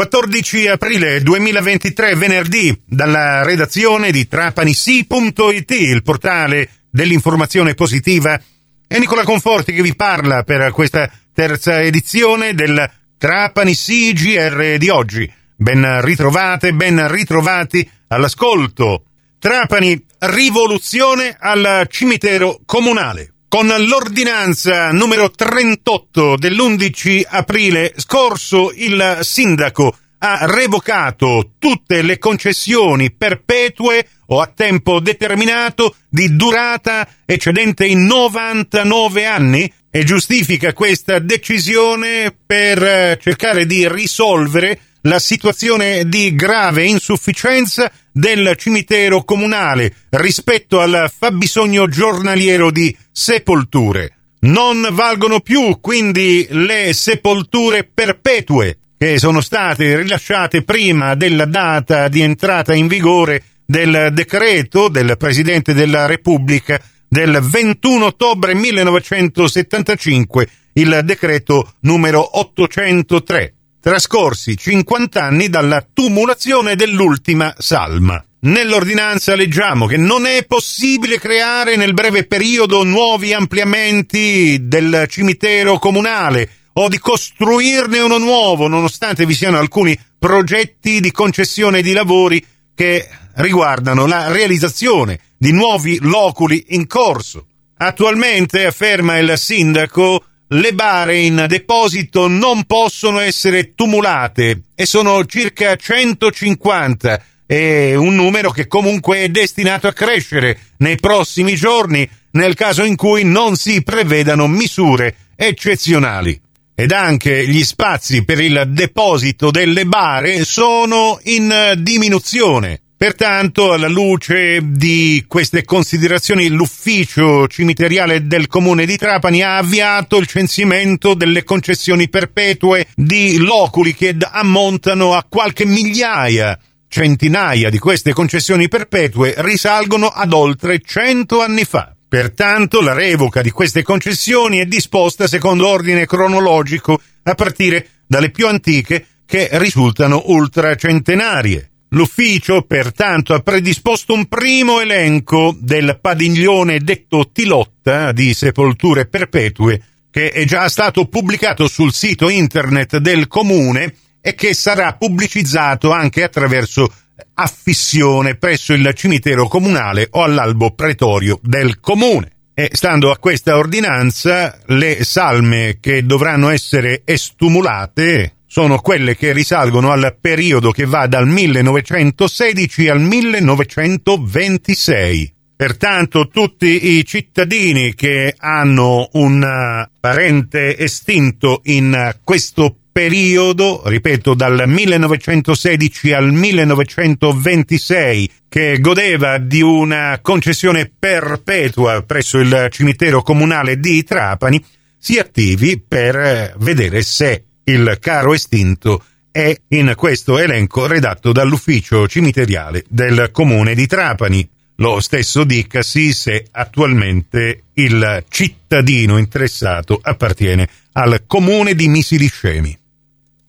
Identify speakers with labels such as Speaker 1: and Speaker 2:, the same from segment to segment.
Speaker 1: 14 aprile 2023, venerdì, dalla redazione di trapanisi.it, il portale dell'informazione positiva. È Nicola Conforti che vi parla per questa terza edizione del Trapani CGR di oggi. Ben ritrovate, ben ritrovati all'ascolto. Trapani, rivoluzione al cimitero comunale. Con l'ordinanza numero 38 dell'11 aprile scorso il sindaco ha revocato tutte le concessioni perpetue o a tempo determinato di durata eccedente i 99 anni e giustifica questa decisione per cercare di risolvere la situazione di grave insufficienza del cimitero comunale rispetto al fabbisogno giornaliero di sepolture. Non valgono più quindi le sepolture perpetue che sono state rilasciate prima della data di entrata in vigore del decreto del Presidente della Repubblica del 21 ottobre 1975, il decreto numero 803 trascorsi 50 anni dalla tumulazione dell'ultima salma. Nell'ordinanza leggiamo che non è possibile creare nel breve periodo nuovi ampliamenti del cimitero comunale o di costruirne uno nuovo, nonostante vi siano alcuni progetti di concessione di lavori che riguardano la realizzazione di nuovi loculi in corso. Attualmente, afferma il sindaco, le bare in deposito non possono essere tumulate e sono circa 150 è un numero che comunque è destinato a crescere nei prossimi giorni nel caso in cui non si prevedano misure eccezionali. Ed anche gli spazi per il deposito delle bare sono in diminuzione. Pertanto, alla luce di queste considerazioni, l'ufficio cimiteriale del comune di Trapani ha avviato il censimento delle concessioni perpetue di loculi che ammontano a qualche migliaia. Centinaia di queste concessioni perpetue risalgono ad oltre cento anni fa. Pertanto la revoca di queste concessioni è disposta secondo ordine cronologico a partire dalle più antiche che risultano ultracentenarie. L'ufficio, pertanto, ha predisposto un primo elenco del padiglione detto Tilotta di sepolture perpetue, che è già stato pubblicato sul sito internet del comune e che sarà pubblicizzato anche attraverso affissione presso il cimitero comunale o all'albo pretorio del comune. E stando a questa ordinanza, le salme che dovranno essere estumulate sono quelle che risalgono al periodo che va dal 1916 al 1926. Pertanto tutti i cittadini che hanno un parente estinto in questo periodo, ripeto, dal 1916 al 1926, che godeva di una concessione perpetua presso il cimitero comunale di Trapani, si attivi per vedere se il caro estinto è in questo elenco redatto dall'ufficio cimiteriale del comune di Trapani. Lo stesso dicasi se attualmente il cittadino interessato appartiene al comune di Misiliscemi.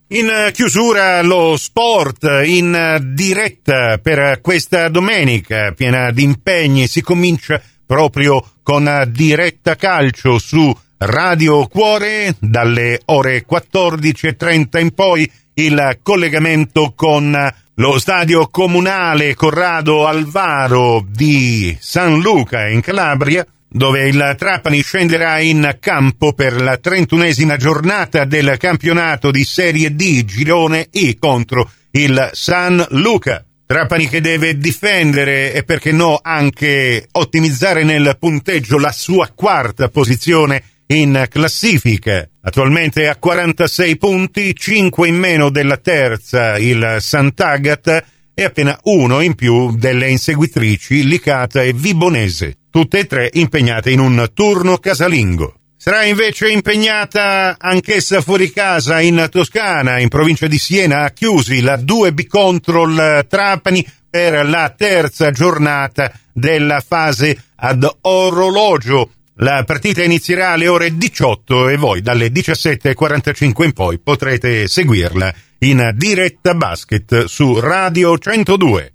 Speaker 1: In chiusura lo sport in diretta per questa domenica piena di impegni si comincia proprio con diretta calcio su Radio Cuore dalle ore 14.30 in poi il collegamento con lo stadio comunale Corrado Alvaro di San Luca in Calabria dove il Trapani scenderà in campo per la trentunesima giornata del campionato di Serie D girone I contro il San Luca. Trapani che deve difendere e perché no anche ottimizzare nel punteggio la sua quarta posizione in classifica. Attualmente a 46 punti, 5 in meno della terza, il Sant'Agata, e appena uno in più delle inseguitrici Licata e Vibonese, tutte e tre impegnate in un turno casalingo. Sarà invece impegnata anch'essa fuori casa in Toscana, in provincia di Siena, a Chiusi, la 2B contro il Trapani per la terza giornata della fase ad orologio La partita inizierà alle ore 18 e voi dalle 17.45 in poi potrete seguirla in diretta basket su Radio 102.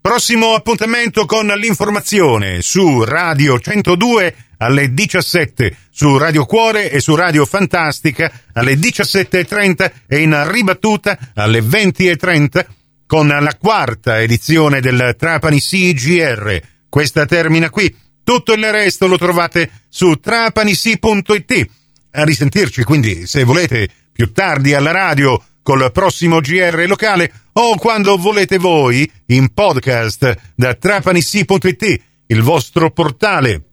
Speaker 1: Prossimo appuntamento con l'informazione su Radio 102 alle 17, su Radio Cuore e su Radio Fantastica alle 17.30 e in ribattuta alle 20.30 con la quarta edizione del Trapani CGR. Questa termina qui. Tutto il resto lo trovate su trapanisi.it. A risentirci quindi se volete più tardi alla radio col prossimo GR locale o quando volete voi in podcast da trapanisi.it, il vostro portale